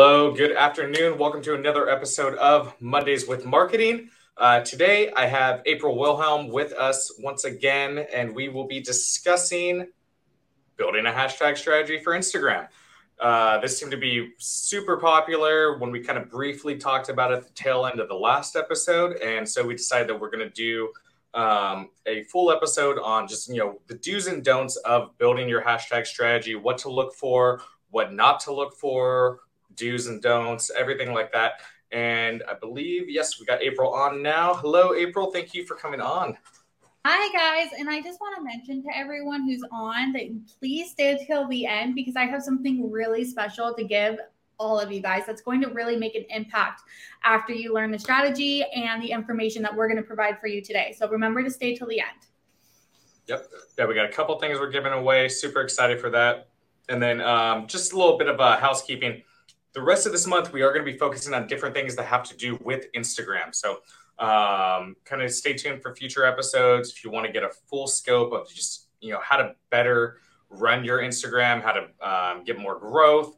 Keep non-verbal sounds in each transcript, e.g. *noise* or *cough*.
Hello, good afternoon. Welcome to another episode of Mondays with Marketing. Uh, today, I have April Wilhelm with us once again, and we will be discussing building a hashtag strategy for Instagram. Uh, this seemed to be super popular when we kind of briefly talked about it at the tail end of the last episode, and so we decided that we're going to do um, a full episode on just you know the do's and don'ts of building your hashtag strategy, what to look for, what not to look for, do's and don'ts, everything like that. And I believe, yes, we got April on now. Hello, April. Thank you for coming on. Hi, guys. And I just want to mention to everyone who's on that please stay till the end because I have something really special to give all of you guys that's going to really make an impact after you learn the strategy and the information that we're going to provide for you today. So remember to stay till the end. Yep. Yeah, we got a couple things we're giving away. Super excited for that. And then um, just a little bit of uh, housekeeping the rest of this month, we are going to be focusing on different things that have to do with Instagram. So, um, kind of stay tuned for future episodes if you want to get a full scope of just you know how to better run your Instagram, how to um, get more growth,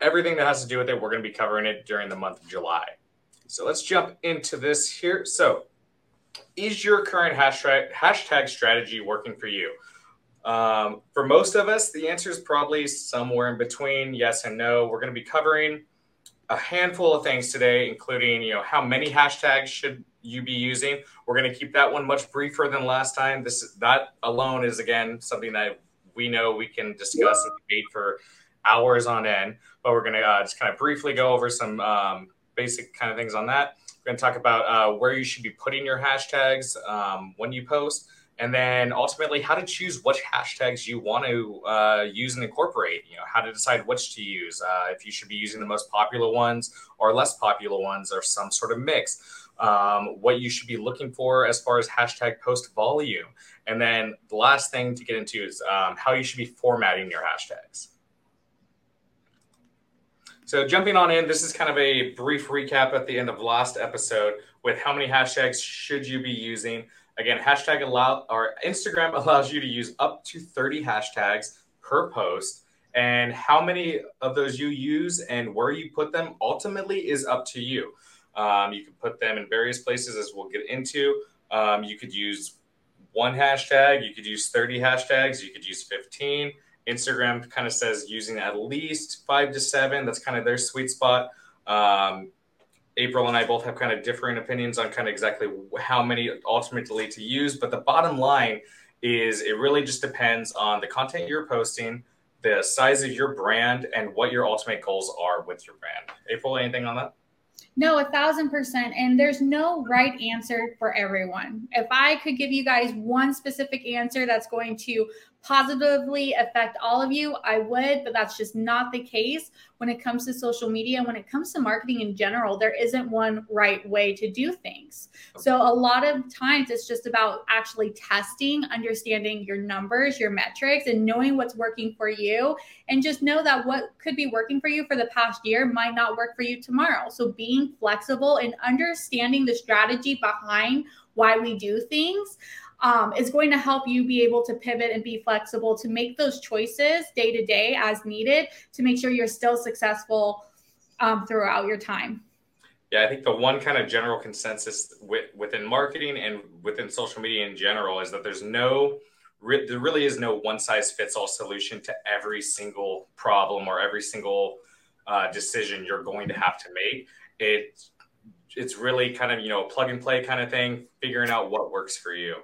everything that has to do with it. We're going to be covering it during the month of July. So let's jump into this here. So, is your current hashtag hashtag strategy working for you? Um, for most of us, the answer is probably somewhere in between yes and no. We're going to be covering a handful of things today, including you know how many hashtags should you be using. We're going to keep that one much briefer than last time. This that alone is again something that we know we can discuss and debate for hours on end. But we're going to uh, just kind of briefly go over some um, basic kind of things on that. We're going to talk about uh, where you should be putting your hashtags um, when you post and then ultimately how to choose which hashtags you want to uh, use and incorporate. You know how to decide which to use uh, if you should be using the most popular ones or less popular ones or some sort of mix. Um, what you should be looking for as far as hashtag post volume. And then the last thing to get into is um, how you should be formatting your hashtags. So jumping on in this is kind of a brief recap at the end of last episode with how many hashtags should you be using Again, hashtag allow or Instagram allows you to use up to 30 hashtags per post. And how many of those you use and where you put them ultimately is up to you. Um, you can put them in various places, as we'll get into. Um, you could use one hashtag, you could use 30 hashtags, you could use 15. Instagram kind of says using at least five to seven. That's kind of their sweet spot. Um, April and I both have kind of differing opinions on kind of exactly how many ultimately to use. But the bottom line is it really just depends on the content you're posting, the size of your brand, and what your ultimate goals are with your brand. April, anything on that? No, a thousand percent. And there's no right answer for everyone. If I could give you guys one specific answer that's going to positively affect all of you, I would, but that's just not the case when it comes to social media. And when it comes to marketing in general, there isn't one right way to do things. So a lot of times it's just about actually testing, understanding your numbers, your metrics, and knowing what's working for you. And just know that what could be working for you for the past year might not work for you tomorrow. So being flexible and understanding the strategy behind why we do things um, is going to help you be able to pivot and be flexible to make those choices day to day as needed to make sure you're still successful um, throughout your time. Yeah, I think the one kind of general consensus with, within marketing and within social media in general is that there's no, re- there really is no one size fits all solution to every single problem or every single uh, decision you're going to have to make. It, it's really kind of you know plug and play kind of thing, figuring out what works for you.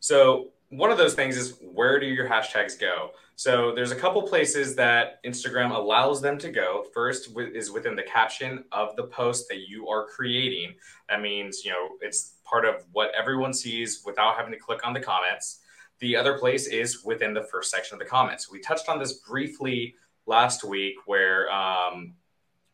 So one of those things is where do your hashtags go? So there's a couple places that Instagram allows them to go. First is within the caption of the post that you are creating. That means, you know, it's part of what everyone sees without having to click on the comments. The other place is within the first section of the comments. We touched on this briefly last week where um,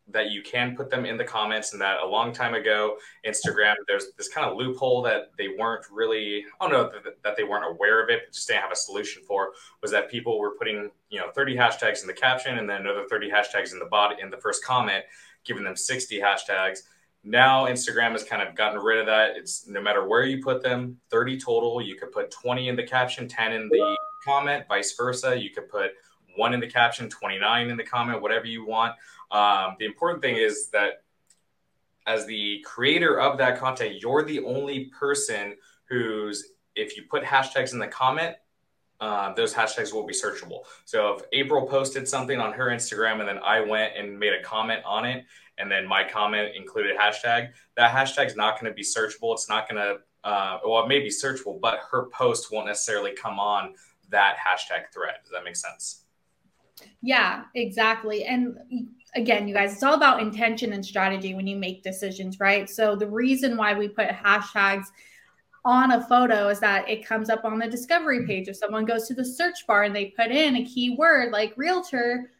that you can put them in the comments and that a long time ago instagram there's this kind of loophole that they weren't really i don't know that, they weren't aware of it but just didn't have a solution for was that people were putting you know 30 hashtags in the caption and then another 30 hashtags in the body in the first comment giving them 60 hashtags. Now instagram has kind of gotten rid of that. It's no matter where you put them 30 total you could put 20 in the caption 10 in the comment vice versa. You could put one in the caption, 29 in the comment, whatever you want. Um, the important thing is that as the creator of that content, you're the only person who's, if you put hashtags in the comment, uh, those hashtags will be searchable. So if April posted something on her Instagram and then I went and made a comment on it, and then my comment included hashtag, that hashtag is not going to be searchable. It's not going to, uh, well, it may be searchable, but her post won't necessarily come on that hashtag thread. Does that make sense? Yeah, exactly. And again, you guys, it's all about intention and strategy when you make decisions, right? So the reason why we put hashtags on a photo is that it comes up on the discovery mm-hmm. page. If someone goes to the search bar and they put in a keyword like realtor,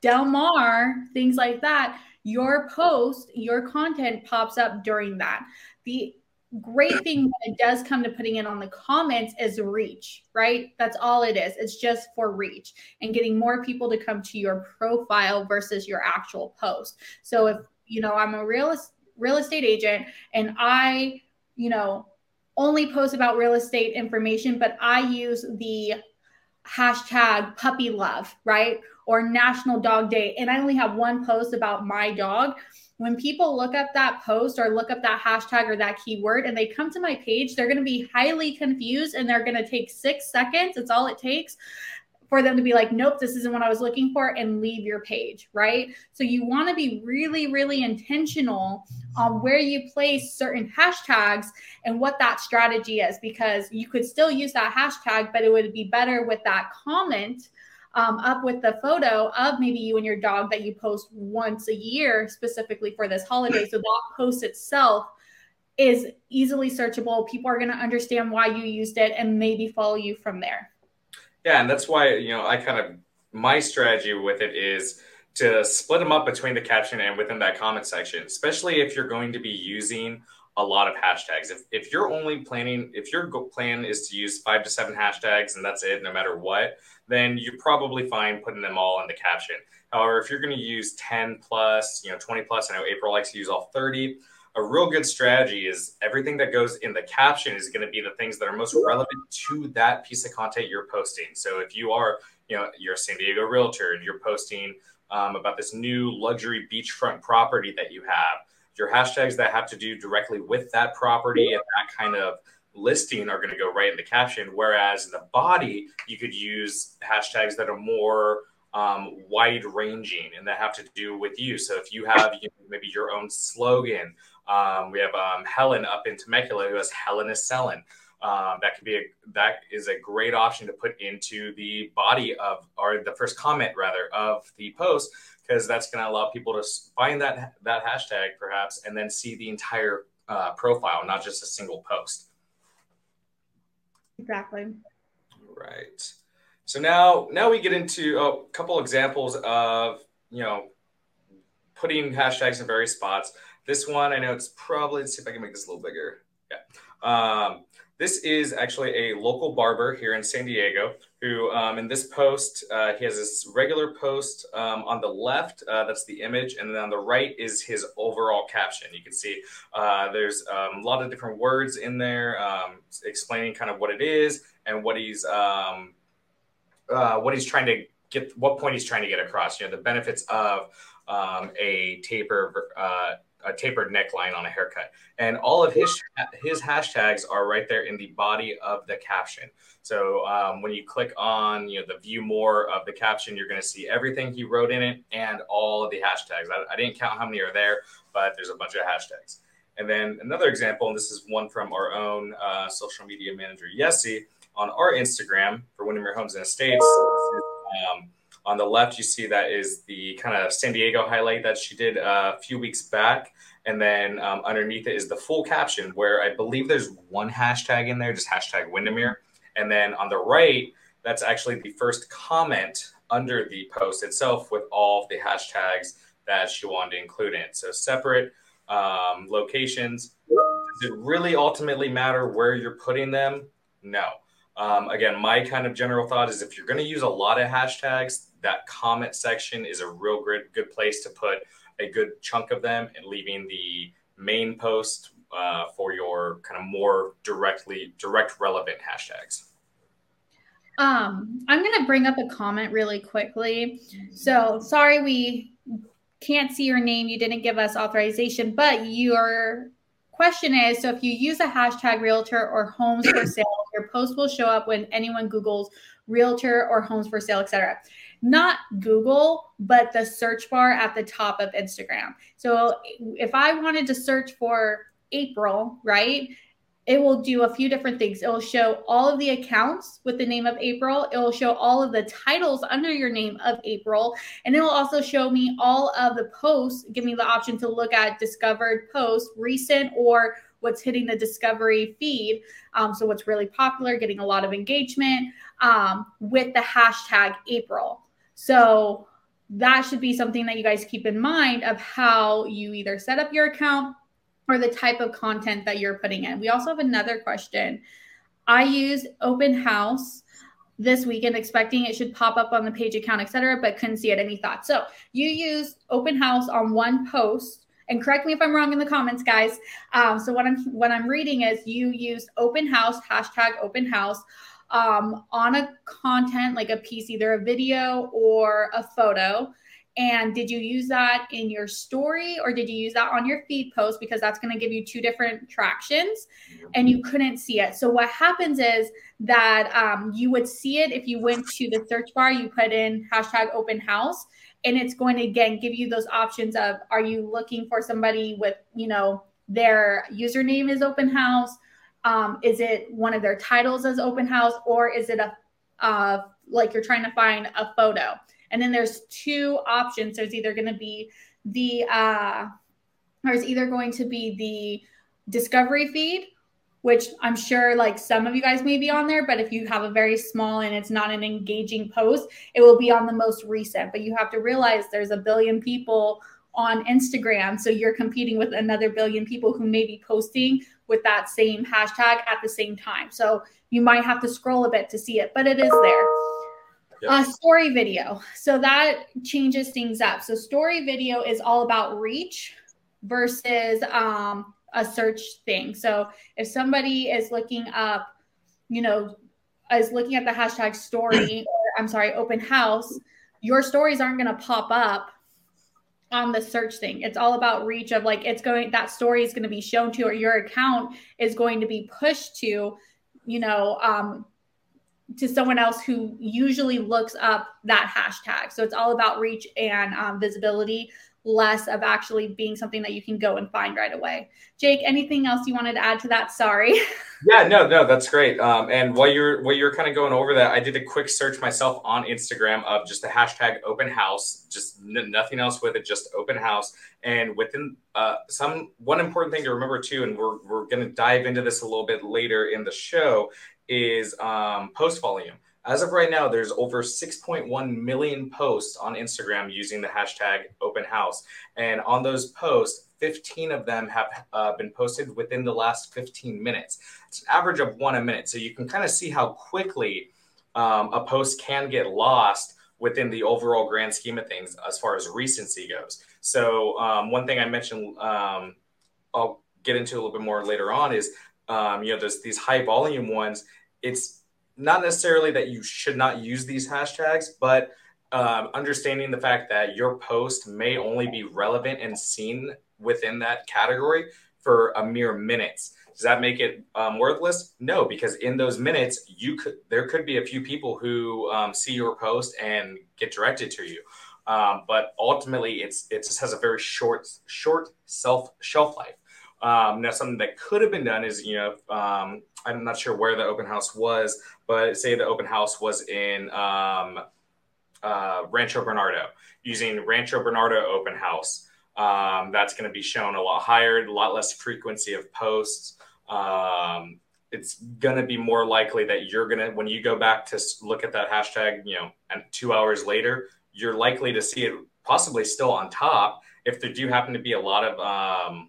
Del Mar, things like that, your post, your content pops up during that. The great thing when it does come to putting it on the comments is reach, right? That's all it is. It's just for reach and getting more people to come to your profile versus your actual post. So if, you know, I'm a real real estate agent and I, you know, only post about real estate information, but I use the hashtag puppy love, right? Or National Dog Day. And I only have one post about my dog. When people look up that post or look up that hashtag or that keyword and they come to my page, they're going to be highly confused and they're going to take six seconds. It's all it takes for them to be like, nope, this isn't what I was looking for, and leave your page, right? So you want to be really, really intentional on where you place certain hashtags and what that strategy is, because you could still use that hashtag, but it would be better with that comment. Um, up with the photo of maybe you and your dog that you post once a year specifically for this holiday. So that post itself is easily searchable. People are going to understand why you used it and maybe follow you from there. Yeah, and that's why you know I kind of my strategy with it is to split them up between the caption and within that comment section, especially if you're going to be using a lot of hashtags. If, if you're only planning, if your plan is to use five to seven hashtags and that's it, no matter what, then you're probably fine putting them all in the caption. However, if you're going to use 10 plus, you know, 20 plus, I know April likes to use all 30 a real good strategy is everything that goes in the caption is going to be the things that are most relevant to that piece of content you're posting. So if you are, you know, you're a San Diego realtor and you're posting um, about this new luxury beachfront property that you have, your hashtags that have to do directly with that property and that kind of listing are going to go right in the caption. Whereas in the body, you could use hashtags that are more um, wide ranging and that have to do with you. So if you have you know, maybe your own slogan, um, we have um, Helen up in Temecula who has Helen is selling. Um, that could be a that is a great option to put into the body of or the first comment rather of the post because that's going to allow people to find that that hashtag perhaps and then see the entire uh, profile, not just a single post. Exactly. Right. So now now we get into a couple examples of you know putting hashtags in various spots. This one, I know it's probably, let's see if I can make this a little bigger. Yeah. Um, this is actually a local barber here in San Diego who, um, in this post, uh, he has this regular post um, on the left. Uh, that's the image. And then on the right is his overall caption. You can see uh, there's um, a lot of different words in there um, explaining kind of what it is and what he's um, uh, what he's trying to get, what point he's trying to get across. You know, the benefits of um, a taper uh, a tapered neckline on a haircut. And all of his his hashtags are right there in the body of the caption. So um, when you click on you know the view more of the caption, you're going to see everything he wrote in it and all of the hashtags. I, I didn't count how many are there, but there's a bunch of hashtags. And then another example, and this is one from our own uh, social media manager, Yessie, on our Instagram for Windermere Homes and Estates. Um, on the left, you see that is the kind of San Diego highlight that she did uh, a few weeks back. And then um, underneath it is the full caption where I believe there's one hashtag in there, just hashtag Windermere. And then on the right, that's actually the first comment under the post itself with all of the hashtags that she wanted to include in. So separate um, locations. Does it really ultimately matter where you're putting them? No. Um, again, my kind of general thought is if you're going to use a lot of hashtags, that comment section is a real good good place to put a good chunk of them and leaving the main post uh, for your kind of more directly direct relevant hashtags. Um, I'm going to bring up a comment really quickly. So sorry we can't see your name. You didn't give us authorization, but your question is so if you use a hashtag realtor or homes for sale, your post will show up when anyone Googles realtor or homes for sale, etc. Not Google, but the search bar at the top of Instagram. So if I wanted to search for April, right? it will do a few different things. It will show all of the accounts with the name of April. It will show all of the titles under your name of April. And it will also show me all of the posts, give me the option to look at discovered posts, recent or what's hitting the discovery feed. Um, so, what's really popular, getting a lot of engagement um, with the hashtag April. So, that should be something that you guys keep in mind of how you either set up your account or the type of content that you're putting in. We also have another question. I used open house this weekend expecting it should pop up on the page account, etc., but couldn't see it. Any thoughts? So you use open house on one post, and correct me if I'm wrong in the comments, guys. Um, so what I'm what I'm reading is you used open house hashtag open house um, on a content like a piece, either a video or a photo. And did you use that in your story or did you use that on your feed post? Because that's going to give you two different tractions and you couldn't see it. So, what happens is that um, you would see it if you went to the search bar, you put in hashtag open house, and it's going to again give you those options of are you looking for somebody with, you know, their username is open house? Um, is it one of their titles as open house or is it a uh, like you're trying to find a photo? And then there's two options. There's either going to be the uh, there's either going to be the discovery feed, which I'm sure like some of you guys may be on there, but if you have a very small and it's not an engaging post, it will be on the most recent. But you have to realize there's a billion people on Instagram. So you're competing with another billion people who may be posting with that same hashtag at the same time. So you might have to scroll a bit to see it, but it is there. Yep. Uh, story video. So that changes things up. So story video is all about reach versus um, a search thing. So if somebody is looking up, you know, is looking at the hashtag story, or I'm sorry, open house, your stories aren't going to pop up on the search thing. It's all about reach of like it's going that story is going to be shown to or your account is going to be pushed to, you know, um, to someone else who usually looks up that hashtag. So it's all about reach and um, visibility, less of actually being something that you can go and find right away. Jake, anything else you wanted to add to that? Sorry. *laughs* Yeah, no, no, that's great. Um, and while you're while you're kind of going over that, I did a quick search myself on Instagram of just the hashtag open house, just n- nothing else with it, just open house. And within uh, some one important thing to remember too, and we're we're to dive into this a little bit later in the show, is um, post volume. As of right now, there's over 6.1 million posts on Instagram using the hashtag open house. And on those posts, 15 of them have uh, been posted within the last 15 minutes. It's an average of one a minute. So you can kind of see how quickly um, a post can get lost within the overall grand scheme of things as far as recency goes. So um, one thing I mentioned, um, I'll get into a little bit more later on is um, you know, there's these high volume ones. It's not necessarily that you should not use these hashtags, but um, understanding the fact that your post may only be relevant and seen within that category for a mere minutes. Does that make it um, worthless? No, because in those minutes, you could there could be a few people who um, see your post and get directed to you. Um, but ultimately, it's it just has a very short short self shelf life. Um, now, something that could have been done is, you know, um, I'm not sure where the open house was, but say the open house was in um, uh, Rancho Bernardo, using Rancho Bernardo open house. Um, that's going to be shown a lot higher, a lot less frequency of posts. Um, it's going to be more likely that you're going to, when you go back to look at that hashtag, you know, and two hours later, you're likely to see it possibly still on top if there do happen to be a lot of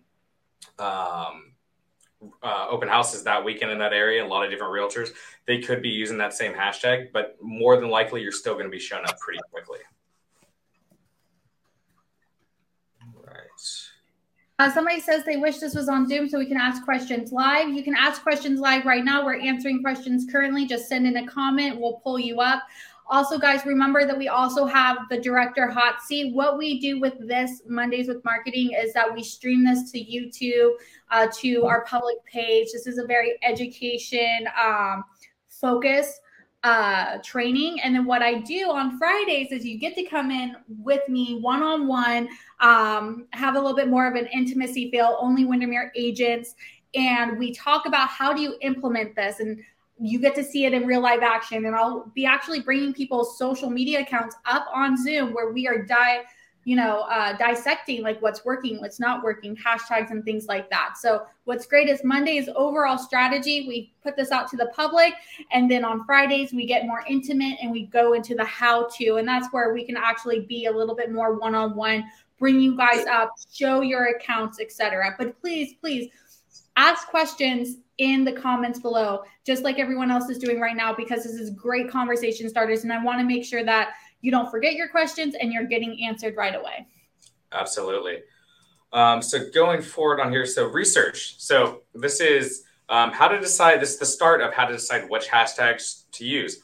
um, uh, open houses that weekend in that area, a lot of different realtors, they could be using that same hashtag, but more than likely, you're still going to be shown up pretty quickly. Right. Uh, somebody says they wish this was on Zoom so we can ask questions live. You can ask questions live right now. We're answering questions currently. Just send in a comment. We'll pull you up. Also, guys, remember that we also have the director hot seat. What we do with this Mondays with Marketing is that we stream this to YouTube, uh, to our public page. This is a very education um, focus uh, training. And then what I do on Fridays is you get to come in with me one on one, have a little bit more of an intimacy feel, only Windermere agents. And we talk about how do you implement this and you get to see it in real live action. And I'll be actually bringing people's social media accounts up on Zoom where we are di- you know, uh, dissecting like what's working, what's not working, hashtags and things like that. So what's great is Monday's overall strategy. We put this out to the public, and then on Fridays we get more intimate and we go into the how to, and that's where we can actually be a little bit more one on one, bring you guys up, show your accounts, etc. But please, please ask questions in the comments below, just like everyone else is doing right now, because this is great conversation starters. And I want to make sure that you don't forget your questions and you're getting answered right away. Absolutely. Um, so going forward on here, so research. So this is um, how to decide. This is the start of how to decide which hashtags to use.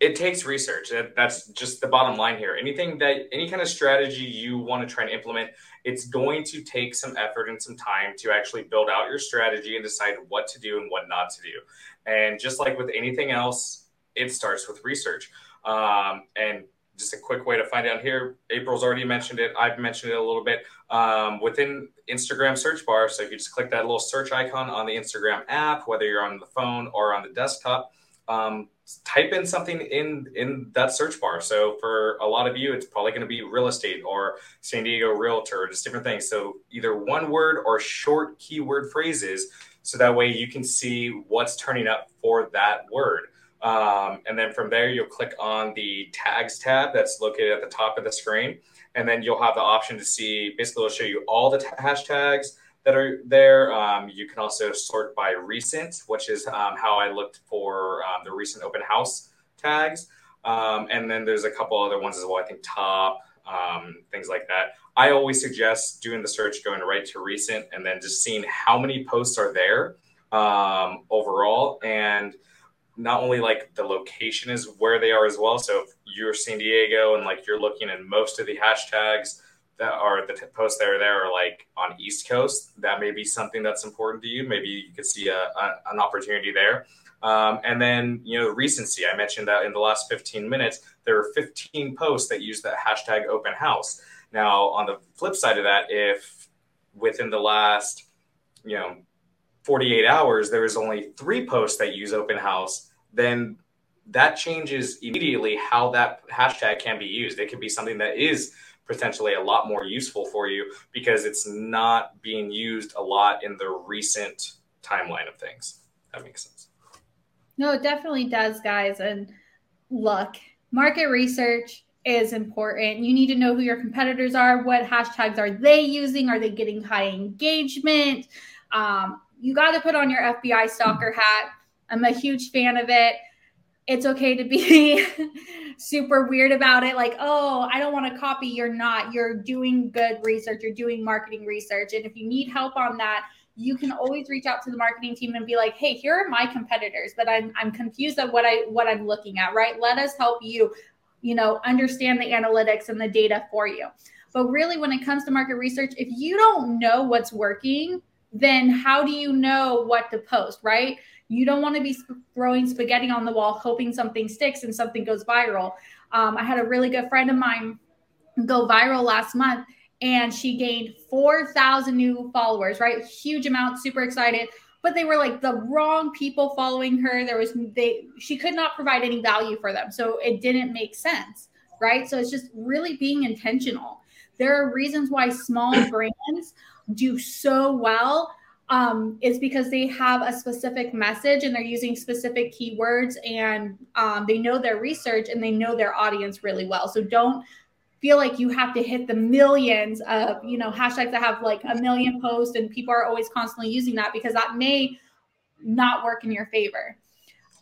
It takes research. That's just the bottom line here. Anything that any kind of strategy you want to try and implement, it's going to take some effort and some time to actually build out your strategy and decide what to do and what not to do. And just like with anything else, it starts with research. Um, and just a quick way to find out here. April's already mentioned it. I've mentioned it a little bit um, within Instagram search bar. So if you just click that little search icon on the Instagram app, whether you're on the phone or on the desktop, um, type in something in in that search bar. So for a lot of you, it's probably going to be real estate or San Diego realtor, just different things. So either one word or short keyword phrases. So that way you can see what's turning up for that word. Um, and then from there, you'll click on the tags tab that's located at the top of the screen. And then you'll have the option to see, basically, it'll show you all the hashtags that are there. Um, you can also sort by recent, which is um, how I looked for um, the recent open house tags. Um, and then there's a couple other ones as well, I think top, um, things like that. I always suggest doing the search, going right to recent, and then just seeing how many posts are there overall. And not only like the location is where they are as well. So if you're San Diego and like you're looking at most of the hashtags that are the t- posts that are there are like on East Coast, that may be something that's important to you. Maybe you could see a, a an opportunity there. Um, and then, you know, recency. I mentioned that in the last 15 minutes, there were 15 posts that use the hashtag open house. Now, on the flip side of that, if within the last, you know, 48 hours, there is only three posts that use open house, then that changes immediately how that hashtag can be used. It could be something that is potentially a lot more useful for you because it's not being used a lot in the recent timeline of things. That makes sense. No, it definitely does, guys. And look, market research is important. You need to know who your competitors are. What hashtags are they using? Are they getting high engagement? Um, you got to put on your FBI stalker hat. I'm a huge fan of it. It's okay to be *laughs* super weird about it. Like, oh, I don't want to copy. You're not. You're doing good research. You're doing marketing research. And if you need help on that, you can always reach out to the marketing team and be like, hey, here are my competitors, but I'm I'm confused at what I what I'm looking at, right? Let us help you, you know, understand the analytics and the data for you. But really, when it comes to market research, if you don't know what's working, then how do you know what to post, right? You don't want to be throwing spaghetti on the wall, hoping something sticks and something goes viral. Um, I had a really good friend of mine go viral last month and she gained 4,000 new followers, right? Huge amount, super excited. But they were like the wrong people following her. There was, they, she could not provide any value for them. So it didn't make sense, right? So it's just really being intentional. There are reasons why small *coughs* brands do so well um, is because they have a specific message and they're using specific keywords and um, they know their research and they know their audience really well. So don't feel like you have to hit the millions of you know hashtags that have like a million posts and people are always constantly using that because that may not work in your favor.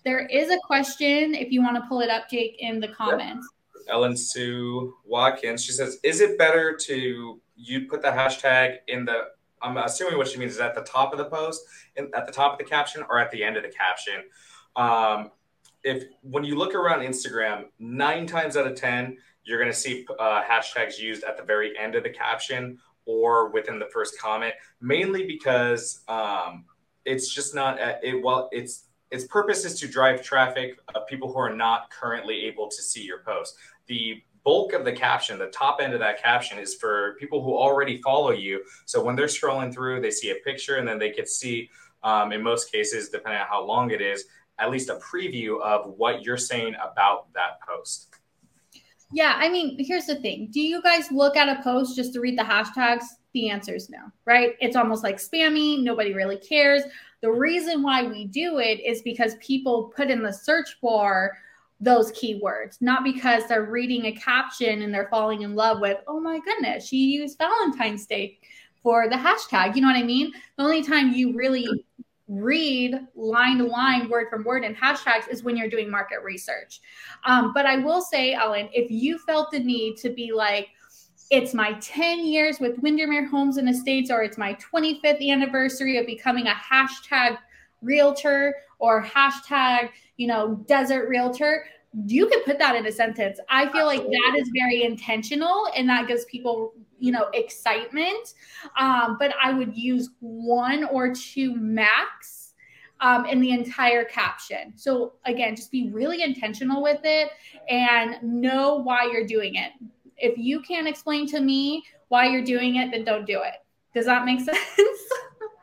There is a question if you want to pull it up, Jake, in the comments. Ellen Sue Watkins. She says, "Is it better to you put the hashtag in the I'm assuming what she means is at the top of the post, and at the top of the caption, or at the end of the caption. Um, if when you look around Instagram, nine times out of ten, you're going to see uh, hashtags used at the very end of the caption or within the first comment, mainly because um, it's just not at, it. Well, its its purpose is to drive traffic of people who are not currently able to see your post. The bulk of the caption, the top end of that caption, is for people who already follow you. So when they're scrolling through, they see a picture and then they can see, um, in most cases, depending on how long it is, at least a preview of what you're saying about that post. Yeah, I mean, here's the thing. Do you guys look at a post just to read the hashtags? The answer is no, right? It's almost like spammy. Nobody really cares. The reason why we do it is because people put in the search bar those keywords, not because they're reading a caption and they're falling in love with, oh my goodness, she used Valentine's Day for the hashtag. You know what I mean? The only time you really read line to line, word from word, and hashtags is when you're doing market research. Um, but I will say, Ellen, if you felt the need to be like, it's my 10 years with Windermere Homes and Estates, or it's my 25th anniversary of becoming a hashtag realtor or hashtag, you know, desert realtor, you can put that in a sentence. I feel like that is very intentional and that gives people, you know, excitement. Um, but I would use one or two max um, in the entire caption. So again, just be really intentional with it and know why you're doing it. If you can't explain to me why you're doing it, then don't do it. Does that make *laughs* sense?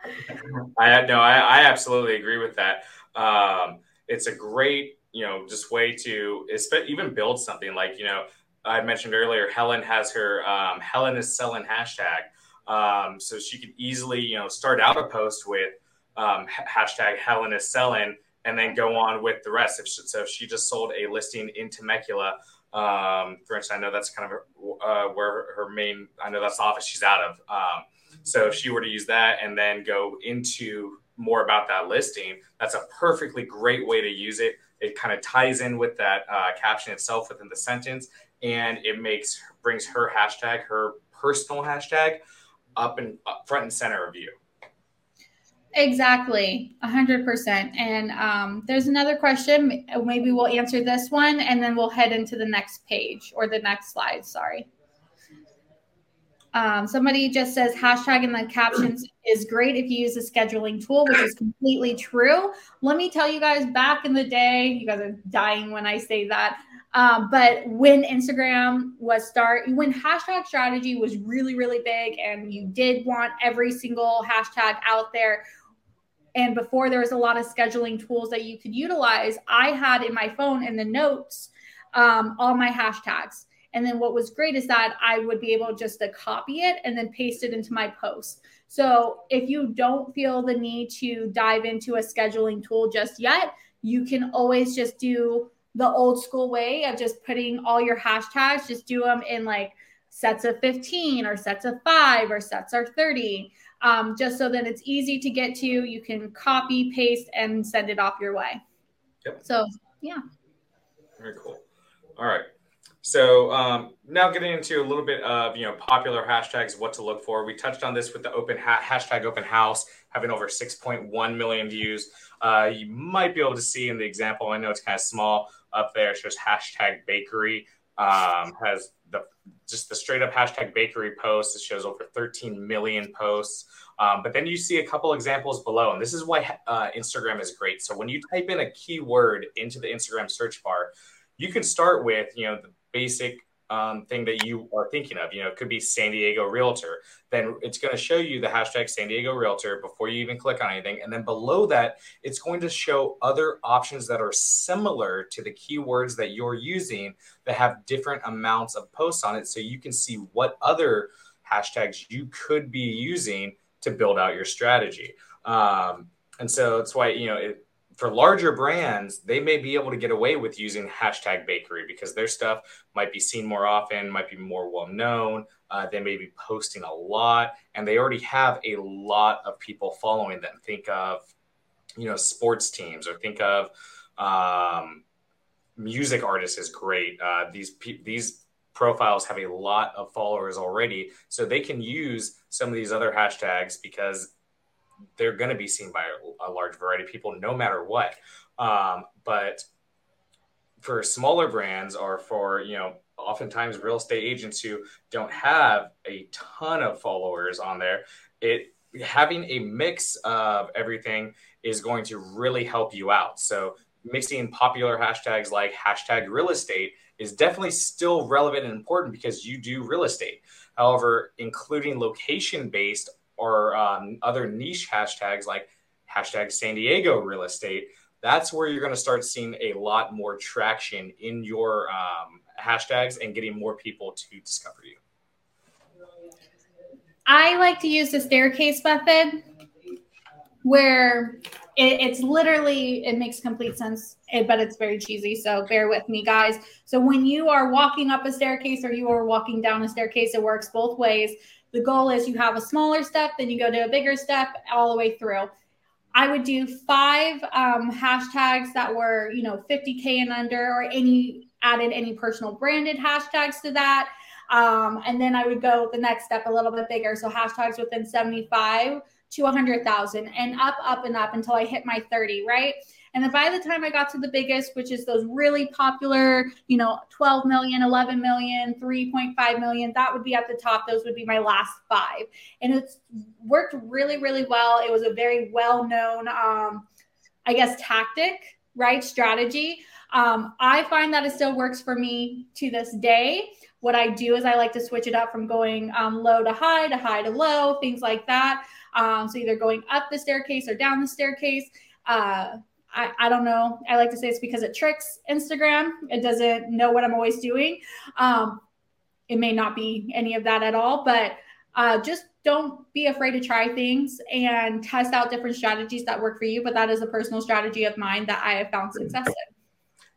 *laughs* I no, I, I absolutely agree with that. Um, it's a great you know, just way to even build something like, you know, I mentioned earlier, Helen has her um, Helen is selling hashtag. Um, so she could easily, you know, start out a post with um, hashtag Helen is selling and then go on with the rest. If she, so if she just sold a listing in Temecula, um, for instance, I know that's kind of uh, where her main, I know that's the office she's out of. So if she were to use that and then go into more about that listing, that's a perfectly great way to use it it kind of ties in with that uh, caption itself within the sentence, and it makes brings her hashtag, her personal hashtag, up and up front and center of you. Exactly, a 100%. And um, there's another question. Maybe we'll answer this one and then we'll head into the next page or the next slide. Sorry. Um, somebody just says hashtag in the captions is great if you use a scheduling tool, which is completely true. Let me tell you guys, back in the day, you guys are dying when I say that. Um, but when Instagram was start, when hashtag strategy was really, really big, and you did want every single hashtag out there, and before there was a lot of scheduling tools that you could utilize, I had in my phone in the notes um, all my hashtags. And then what was great is that I would be able just to copy it and then paste it into my post. So if you don't feel the need to dive into a scheduling tool just yet, you can always just do the old school way of just putting all your hashtags, just do them in like sets of 15 or sets of five or sets of 30, um, just so that it's easy to get to. You can copy, paste, and send it off your way. Yep. So, yeah. Very cool. All right. So um, now getting into a little bit of you know popular hashtags, what to look for. We touched on this with the open ha- hashtag open house having over 6.1 million views. Uh, you might be able to see in the example. I know it's kind of small up there. It shows hashtag bakery um, has the just the straight up hashtag bakery post. It shows over 13 million posts. Um, but then you see a couple examples below, and this is why uh, Instagram is great. So when you type in a keyword into the Instagram search bar, you can start with you know the basic um, thing that you are thinking of. You know, it could be San Diego Realtor. Then it's going to show you the hashtag San Diego Realtor before you even click on anything. And then below that, it's going to show other options that are similar to the keywords that you're using that have different amounts of posts on it. So you can see what other hashtags you could be using to build out your strategy. Um, and so that's why, you know, it, for larger brands, they may be able to get away with using hashtag bakery because their stuff might be seen more often, might be more well known. Uh, they may be posting a lot, and they already have a lot of people following them. Think of, you know, sports teams, or think of um, music artists is great. Uh, these these profiles have a lot of followers already. So they can use some of these other hashtags because they're going to be seen by a, a, large variety of people no matter what. Um, but for smaller brands or for, you know, oftentimes real estate agents who don't have a ton of followers on there, it having a mix of everything is going to really help you out. So mixing popular hashtags like hashtag real estate is definitely still relevant and important because you do real estate. However, including location based or um, other niche hashtags like hashtag San Diego real estate, that's where you're going to start seeing a lot more traction in your um, hashtags and getting more people to discover you. I like to use the staircase method where it, it's literally it makes complete sense eh, but it's very cheesy so bear with me guys so when you are walking up a staircase or you are walking down a staircase it works both ways the goal is you have a smaller step then you go to a bigger step all the way through. I would do five um, hashtags that were you know 50k and under or any added any personal branded hashtags to that. Um, and then i would go the next step a little bit bigger. So hashtags within 75 to 100,000 and up, up, and up until I hit my 30, right? And then by the time I got to the biggest, which is those really popular, you know, 12 million, 11 million, 3.5 million, that would be at the top. Those would be my last five. And it's worked really, really well. It was a very well known, um, I guess, tactic, right? Strategy. Um, I find that it still works for me to this day. What I do is I like to switch it up from going um, low to high to high to low, things like that. Um, so either going up the staircase or down the staircase. Uh, I, I, don't know. I like to say it's because it tricks Instagram. It doesn't know what I'm always doing. Um, it may not be any of that at all, but uh, just don't be afraid to try things and test out different strategies that work for you. But that is a personal strategy of mine that I have found success in.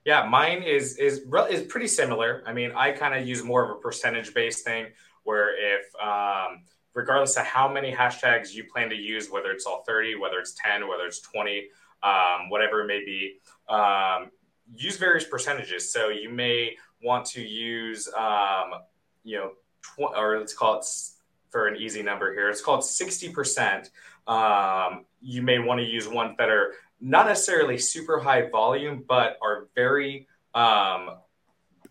Yeah, mine is is is pretty similar. I mean, I kind of use more of a percentage based thing where if um, regardless of how many hashtags you plan to use, whether it's all 30, whether it's 10, whether it's 20, um, whatever it may be, um, use various percentages. So you may want to use, um, you know, tw- or let's call it for an easy number here, it's called 60%. Um, you may want to use ones that are not necessarily super high volume, but are very um,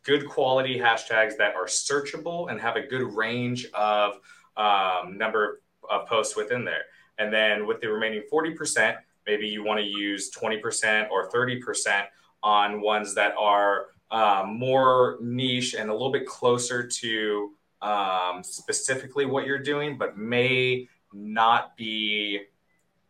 good quality hashtags that are searchable and have a good range of um, number of posts within there. And then with the remaining 40%, maybe you want to use 20% or 30% on ones that are um, more niche and a little bit closer to um, specifically what you're doing, but may not be,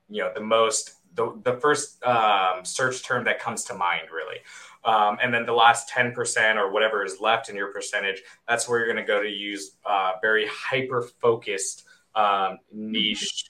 you know, the most the, the first um, search term that comes to mind, really. Um, and then the last 10% or whatever is left in your percentage, that's where you're going to go to use uh, very hyper focused um, niche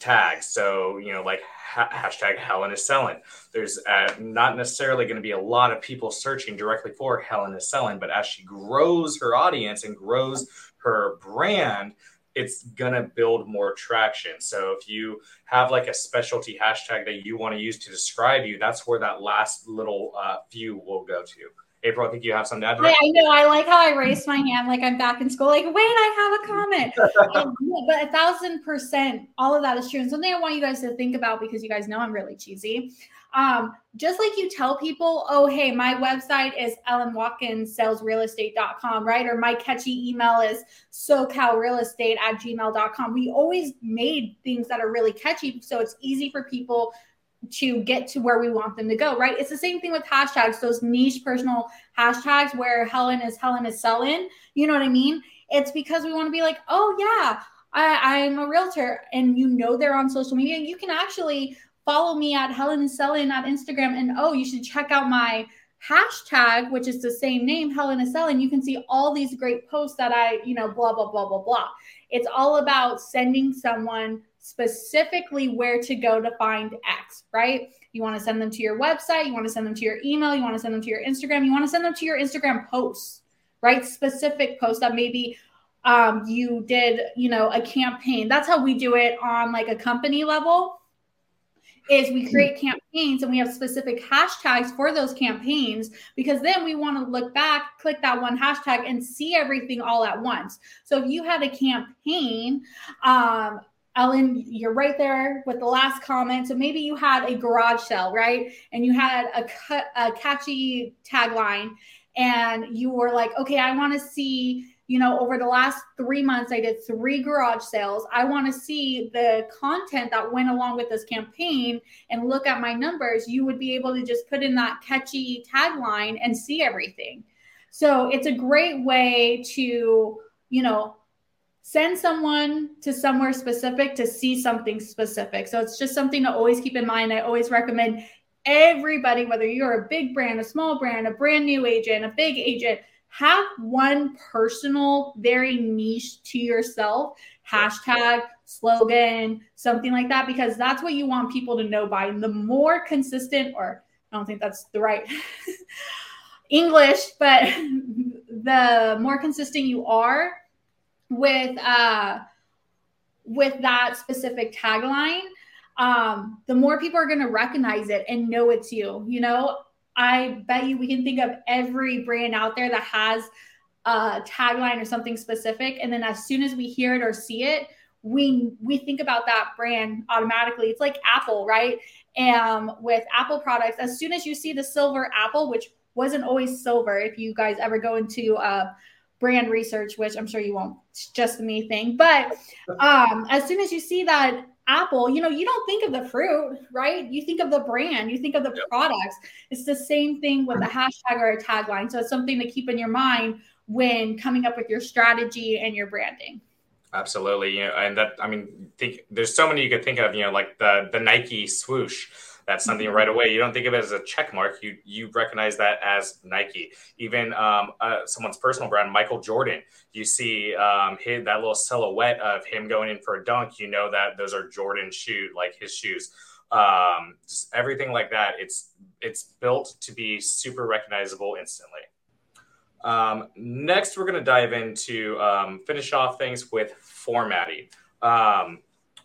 tags. So, you know, like ha- hashtag Helen is selling. There's uh, not necessarily going to be a lot of people searching directly for Helen is selling, but as she grows her audience and grows her brand, it's going to build more traction. So if you have like a specialty hashtag that you want to use to describe you, that's where that last little uh, few will go to. April, I think you have something to add. Yeah, I know. I like how I raised my hand like I'm back in school. Like, wait, I have a comment. *laughs* um, but a thousand percent, all of that is true. And something I want you guys to think about because you guys know I'm really cheesy. Um, just like you tell people, oh, hey, my website is Ellen Watkins salesrealestate.com, right? Or my catchy email is socalrealestate at gmail.com. We always made things that are really catchy. So it's easy for people to get to where we want them to go, right? It's the same thing with hashtags, those niche personal hashtags where Helen is Helen is selling. You know what I mean? It's because we want to be like, oh, yeah, I, I'm a realtor and you know they're on social media. You can actually follow me at Helen is Selling at Instagram. And oh, you should check out my hashtag, which is the same name, Helen is Selling. You can see all these great posts that I, you know, blah, blah, blah, blah, blah. It's all about sending someone specifically where to go to find X, right? You want to send them to your website, you want to send them to your email, you want to send them to your Instagram, you want to send them to your Instagram posts, right? Specific posts that maybe um, you did, you know, a campaign. That's how we do it on like a company level is we create campaigns and we have specific hashtags for those campaigns because then we want to look back, click that one hashtag, and see everything all at once. So if you had a campaign, um, Ellen, you're right there with the last comment. So maybe you had a garage sale, right? And you had a, a catchy tagline, and you were like, okay, I want to see you know, over the last three months, I did three garage sales. I want to see the content that went along with this campaign and look at my numbers. You would be able to just put in that catchy tagline and see everything. So it's a great way to, you know, send someone to somewhere specific to see something specific. So it's just something to always keep in mind. I always recommend everybody, whether you're a big brand, a small brand, a brand new agent, a big agent, have one personal, very niche to yourself hashtag, slogan, something like that, because that's what you want people to know by. And the more consistent, or I don't think that's the right *laughs* English, but *laughs* the more consistent you are with uh, with that specific tagline, um, the more people are going to recognize it and know it's you. You know, I bet you we can think of every brand out there that has a tagline or something specific. And then as soon as we hear it or see it, we we think about that brand automatically. It's like Apple, right? And with Apple products, as soon as you see the silver apple, which wasn't always silver, if you guys ever go into uh, brand research, which I'm sure you won't, it's just me thing. But um, as soon as you see that Apple, you know, you don't think of the fruit, right? You think of the brand, you think of the yep. products. It's the same thing with a hashtag or a tagline. So it's something to keep in your mind when coming up with your strategy and your branding. Absolutely, you know, and that I mean, think there's so many you could think of, you know, like the the Nike swoosh that's something right away. You don't think of it as a check mark. You you recognize that as Nike. Even um, uh, someone's personal brand, Michael Jordan. You see um, his, that little silhouette of him going in for a dunk. You know that those are Jordan shoes, like his shoes. Um, just everything like that. It's it's built to be super recognizable instantly. Um, next, we're going to dive into um, finish off things with formatting. Um,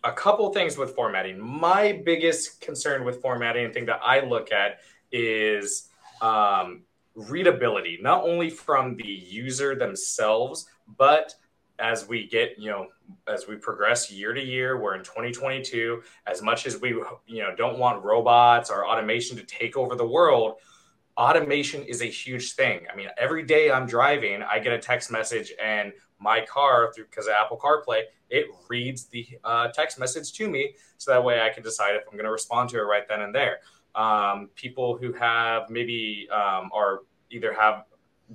a couple things with formatting. My biggest concern with formatting and thing that I look at is um, readability, not only from the user themselves, but as we get, you know, as we progress year to year, we're in 2022. As much as we, you know, don't want robots or automation to take over the world, automation is a huge thing. I mean, every day I'm driving, I get a text message and my car through because of Apple CarPlay, it reads the uh, text message to me, so that way I can decide if I'm going to respond to it right then and there. Um, people who have maybe um, are either have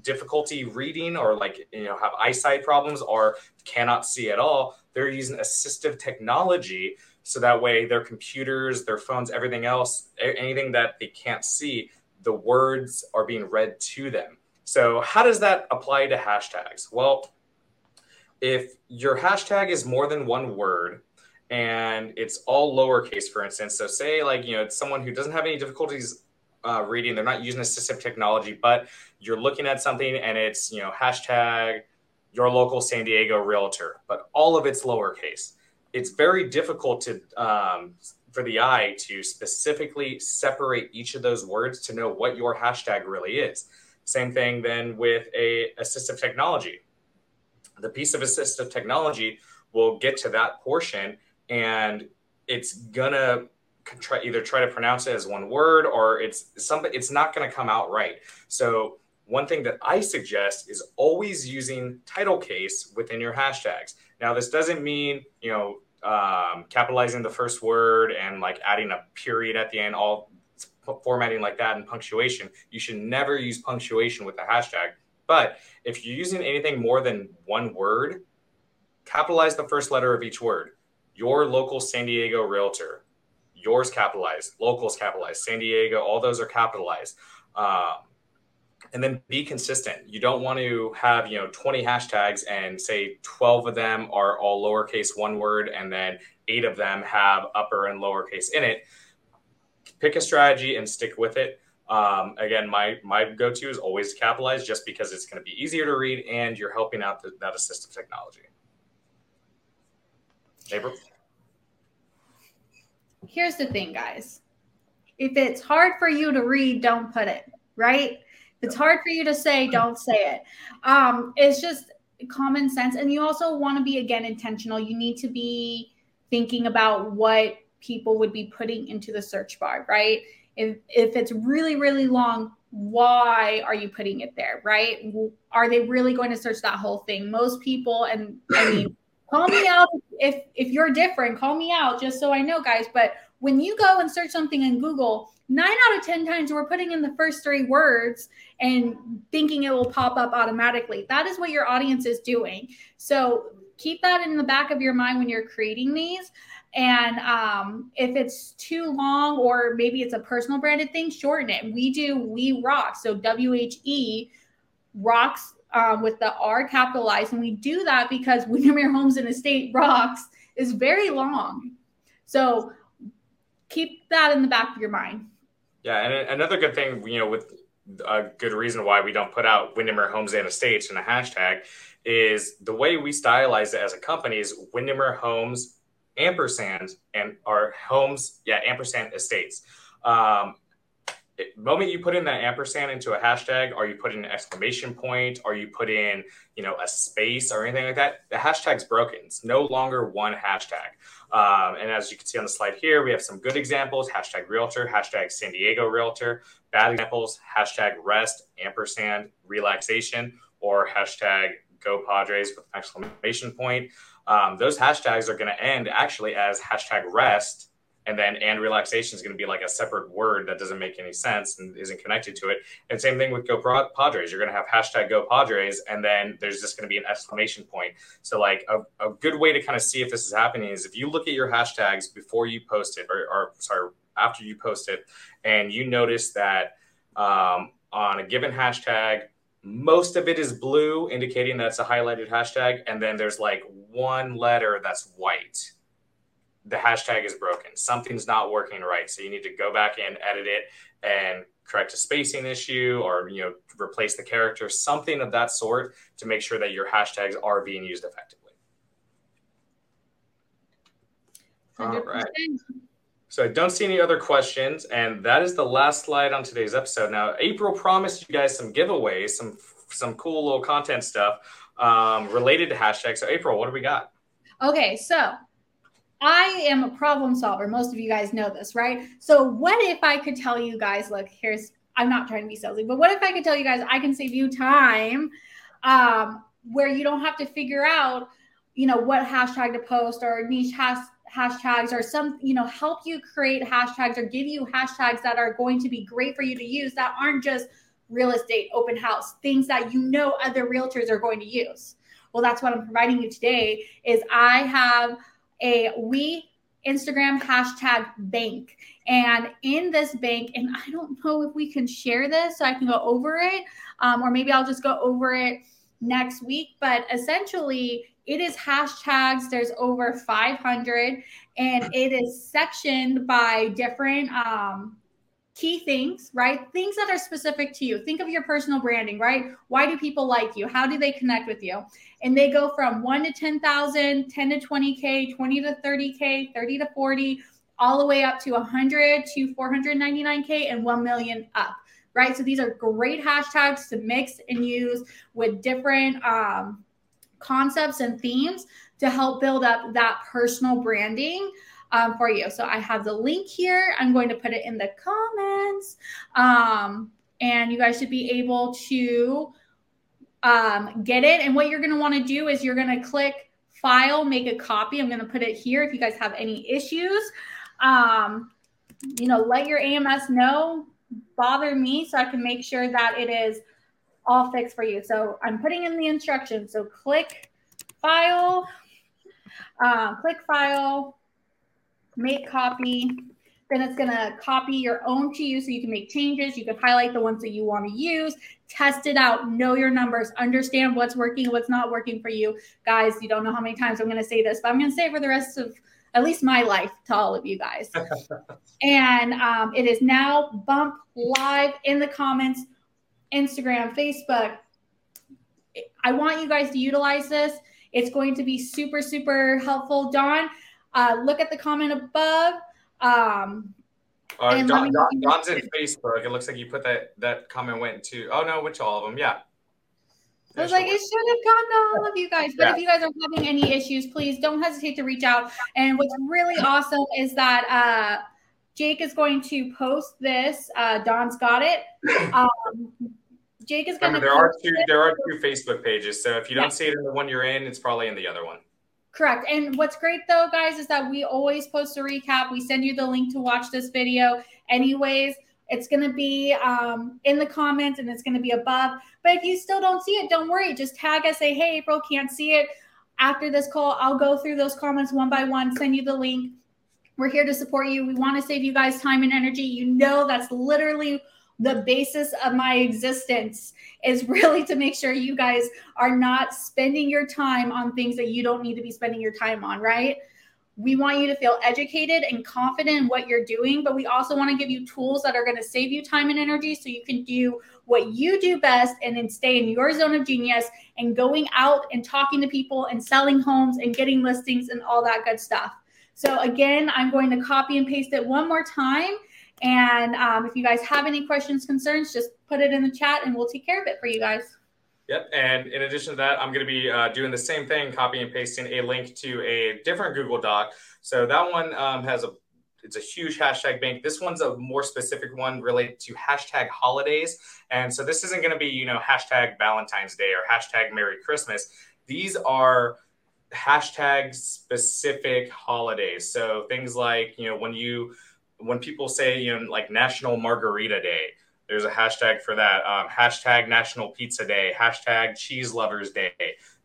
difficulty reading or like you know have eyesight problems or cannot see at all, they're using assistive technology so that way their computers, their phones, everything else, anything that they can't see, the words are being read to them. So how does that apply to hashtags? Well, if your hashtag is more than one word and it's all lowercase, for instance, so say like, you know, it's someone who doesn't have any difficulties uh, reading, they're not using assistive technology, but you're looking at something and it's, you know, hashtag your local San Diego realtor, but all of it's lowercase. It's very difficult to, um, for the eye to specifically separate each of those words to know what your hashtag really is. Same thing then with a assistive technology the piece of assistive technology will get to that portion and it's gonna try either try to pronounce it as one word or it's something it's not to come out right. So one thing that i suggest is always using title case within your hashtags. Now this doesn't mean you know um, capitalizing the first word and like adding a period at the end all formatting like that and punctuation. You should never use punctuation with a hashtag but if you're using anything more than one word, capitalize the first letter of each word. Your local San Diego realtor, yours capitalized, locals capitalized, San Diego, all those are capitalized. Um, and then be consistent. You don't want to have, you know, 20 hashtags and say 12 of them are all lowercase one word and then eight of them have upper and lowercase in it. Pick a strategy and stick with it. Um, again, my my go-to is always capitalize, just because it's going to be easier to read and you're helping out the, that assistive technology. Neighbor. here's the thing, guys. If it's hard for you to read, don't put it, right? If it's hard for you to say, don't say it. Um, it's just common sense. And you also want to be, again, intentional. You need to be thinking about what people would be putting into the search bar, right? If, if it's really, really long, why are you putting it there, right? Are they really going to search that whole thing? Most people, and I mean, *clears throat* call me out if if you're different call me out just so i know guys but when you go and search something in google nine out of ten times we're putting in the first three words and thinking it will pop up automatically that is what your audience is doing so keep that in the back of your mind when you're creating these and um, if it's too long or maybe it's a personal branded thing shorten it we do we rock so w-h-e rocks um, with the R capitalized. And we do that because *laughs* Windermere Homes and Estate Rocks is very long. So keep that in the back of your mind. Yeah. And another good thing, you know, with a good reason why we don't put out Windermere Homes and Estates in a hashtag is the way we stylize it as a company is Windermere Homes ampersand and our homes, yeah, ampersand estates. Um, moment you put in that ampersand into a hashtag, or you put in an exclamation point, or you put in, you know, a space or anything like that, the hashtag's broken. It's no longer one hashtag. Um, and as you can see on the slide here, we have some good examples: hashtag realtor, hashtag San Diego realtor. Bad examples: hashtag rest, ampersand, relaxation, or hashtag go Padres with an exclamation point. Um, those hashtags are going to end actually as hashtag rest and then and relaxation is going to be like a separate word that doesn't make any sense and isn't connected to it. And same thing with Go Padres. You're going to have hashtag Go Padres, and then there's just going to be an exclamation point. So like a, a good way to kind of see if this is happening is if you look at your hashtags before you post it, or, or sorry after you post it, and you notice that um, on a given hashtag. Most of it is blue, indicating that's a highlighted hashtag, and then there's like one letter that's white the hashtag is broken. Something's not working right. So you need to go back and edit it and correct a spacing issue or you know replace the character, something of that sort to make sure that your hashtags are being used effectively. 100%. All right. So I don't see any other questions, and that is the last slide on today's episode. Now, April promised you guys some giveaways, some some cool little content stuff um, related to hashtags. So, April, what do we got? Okay, so I am a problem solver. Most of you guys know this, right? So, what if I could tell you guys, look, here's, I'm not trying to be salesy, but what if I could tell you guys I can save you time um, where you don't have to figure out, you know, what hashtag to post or niche has, hashtags or some, you know, help you create hashtags or give you hashtags that are going to be great for you to use that aren't just real estate, open house, things that you know other realtors are going to use. Well, that's what I'm providing you today is I have – a we Instagram hashtag bank. And in this bank, and I don't know if we can share this so I can go over it, um, or maybe I'll just go over it next week. But essentially, it is hashtags. There's over 500, and it is sectioned by different um, key things, right? Things that are specific to you. Think of your personal branding, right? Why do people like you? How do they connect with you? And they go from 1 to 10,000, 10 to 20K, 20 to 30K, 30 to 40, all the way up to 100 to 499K and 1 million up, right? So these are great hashtags to mix and use with different um, concepts and themes to help build up that personal branding um, for you. So I have the link here. I'm going to put it in the comments. Um, and you guys should be able to um, get it. And what you're going to want to do is you're going to click file, make a copy. I'm going to put it here if you guys have any issues. Um, you know, let your AMS know, bother me so I can make sure that it is all fixed for you. So I'm putting in the instructions. So click file, uh, click file, make copy. Then it's going to copy your own to you so you can make changes. You can highlight the ones that you want to use, test it out, know your numbers, understand what's working, what's not working for you. Guys, you don't know how many times I'm going to say this, but I'm going to say it for the rest of at least my life to all of you guys. *laughs* and um, it is now bump live in the comments, Instagram, Facebook. I want you guys to utilize this. It's going to be super, super helpful. Dawn, uh, look at the comment above. Um, uh, Don, Don, Don's in Facebook. It looks like you put that that comment went to. Oh no, which all of them? Yeah. I was like, it should have gone to all of you guys. But yeah. if you guys are having any issues, please don't hesitate to reach out. And what's really awesome is that uh, Jake is going to post this. Uh, Don's got it. *clears throat* Um, Jake is going to. There are two. It. There are two Facebook pages. So if you don't yeah. see it in the one you're in, it's probably in the other one. Correct. And what's great though, guys, is that we always post a recap. We send you the link to watch this video, anyways. It's going to be um, in the comments and it's going to be above. But if you still don't see it, don't worry. Just tag us, say, hey, April, can't see it. After this call, I'll go through those comments one by one, send you the link. We're here to support you. We want to save you guys time and energy. You know, that's literally the basis of my existence is really to make sure you guys are not spending your time on things that you don't need to be spending your time on, right? We want you to feel educated and confident in what you're doing, but we also want to give you tools that are going to save you time and energy so you can do what you do best and then stay in your zone of genius and going out and talking to people and selling homes and getting listings and all that good stuff. So, again, I'm going to copy and paste it one more time. And um, if you guys have any questions, concerns, just put it in the chat and we'll take care of it for you guys. Yep. And in addition to that, I'm going to be uh, doing the same thing, copy and pasting a link to a different Google Doc. So that one um, has a it's a huge hashtag bank. This one's a more specific one related to hashtag holidays. And so this isn't going to be, you know, hashtag Valentine's Day or hashtag Merry Christmas. These are hashtag specific holidays. So things like, you know, when you when people say, you know, like National Margarita Day, there's a hashtag for that. Um, hashtag National Pizza Day, hashtag Cheese Lovers Day.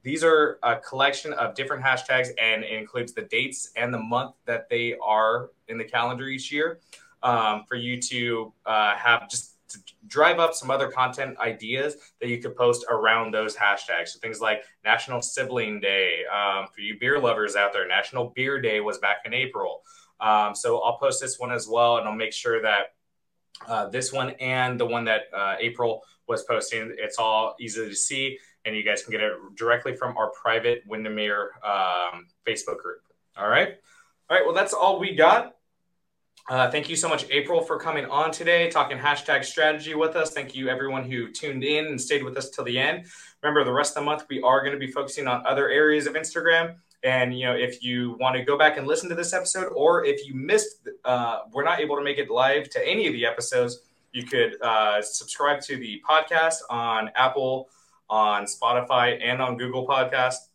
These are a collection of different hashtags and includes the dates and the month that they are in the calendar each year um, for you to uh, have just to drive up some other content ideas that you could post around those hashtags. So things like National Sibling Day um, for you beer lovers out there. National Beer Day was back in April. Um, so I'll post this one as well, and I'll make sure that uh, this one and the one that uh, April was posting. It's all easy to see, and you guys can get it directly from our private Windermere um, Facebook group. All right. All right. Well, that's all we got. Uh, thank you so much, April, for coming on today, talking hashtag strategy with us. Thank you, everyone who tuned in and stayed with us till the end. Remember, the rest of the month, we are going to be focusing on other areas of Instagram. And you know, if you want to go back and listen to this episode, or if you missed, uh, we're not able to make it live to any of the episodes, you could uh, subscribe to the podcast on Apple, on Spotify, and on Google Podcast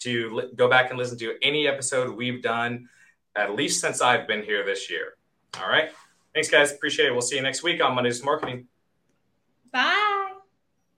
to li- go back and listen to any episode we've done, at least since I've been here this year. All right. Thanks, guys. Appreciate it. We'll see you next week on Mondays Marketing. Bye.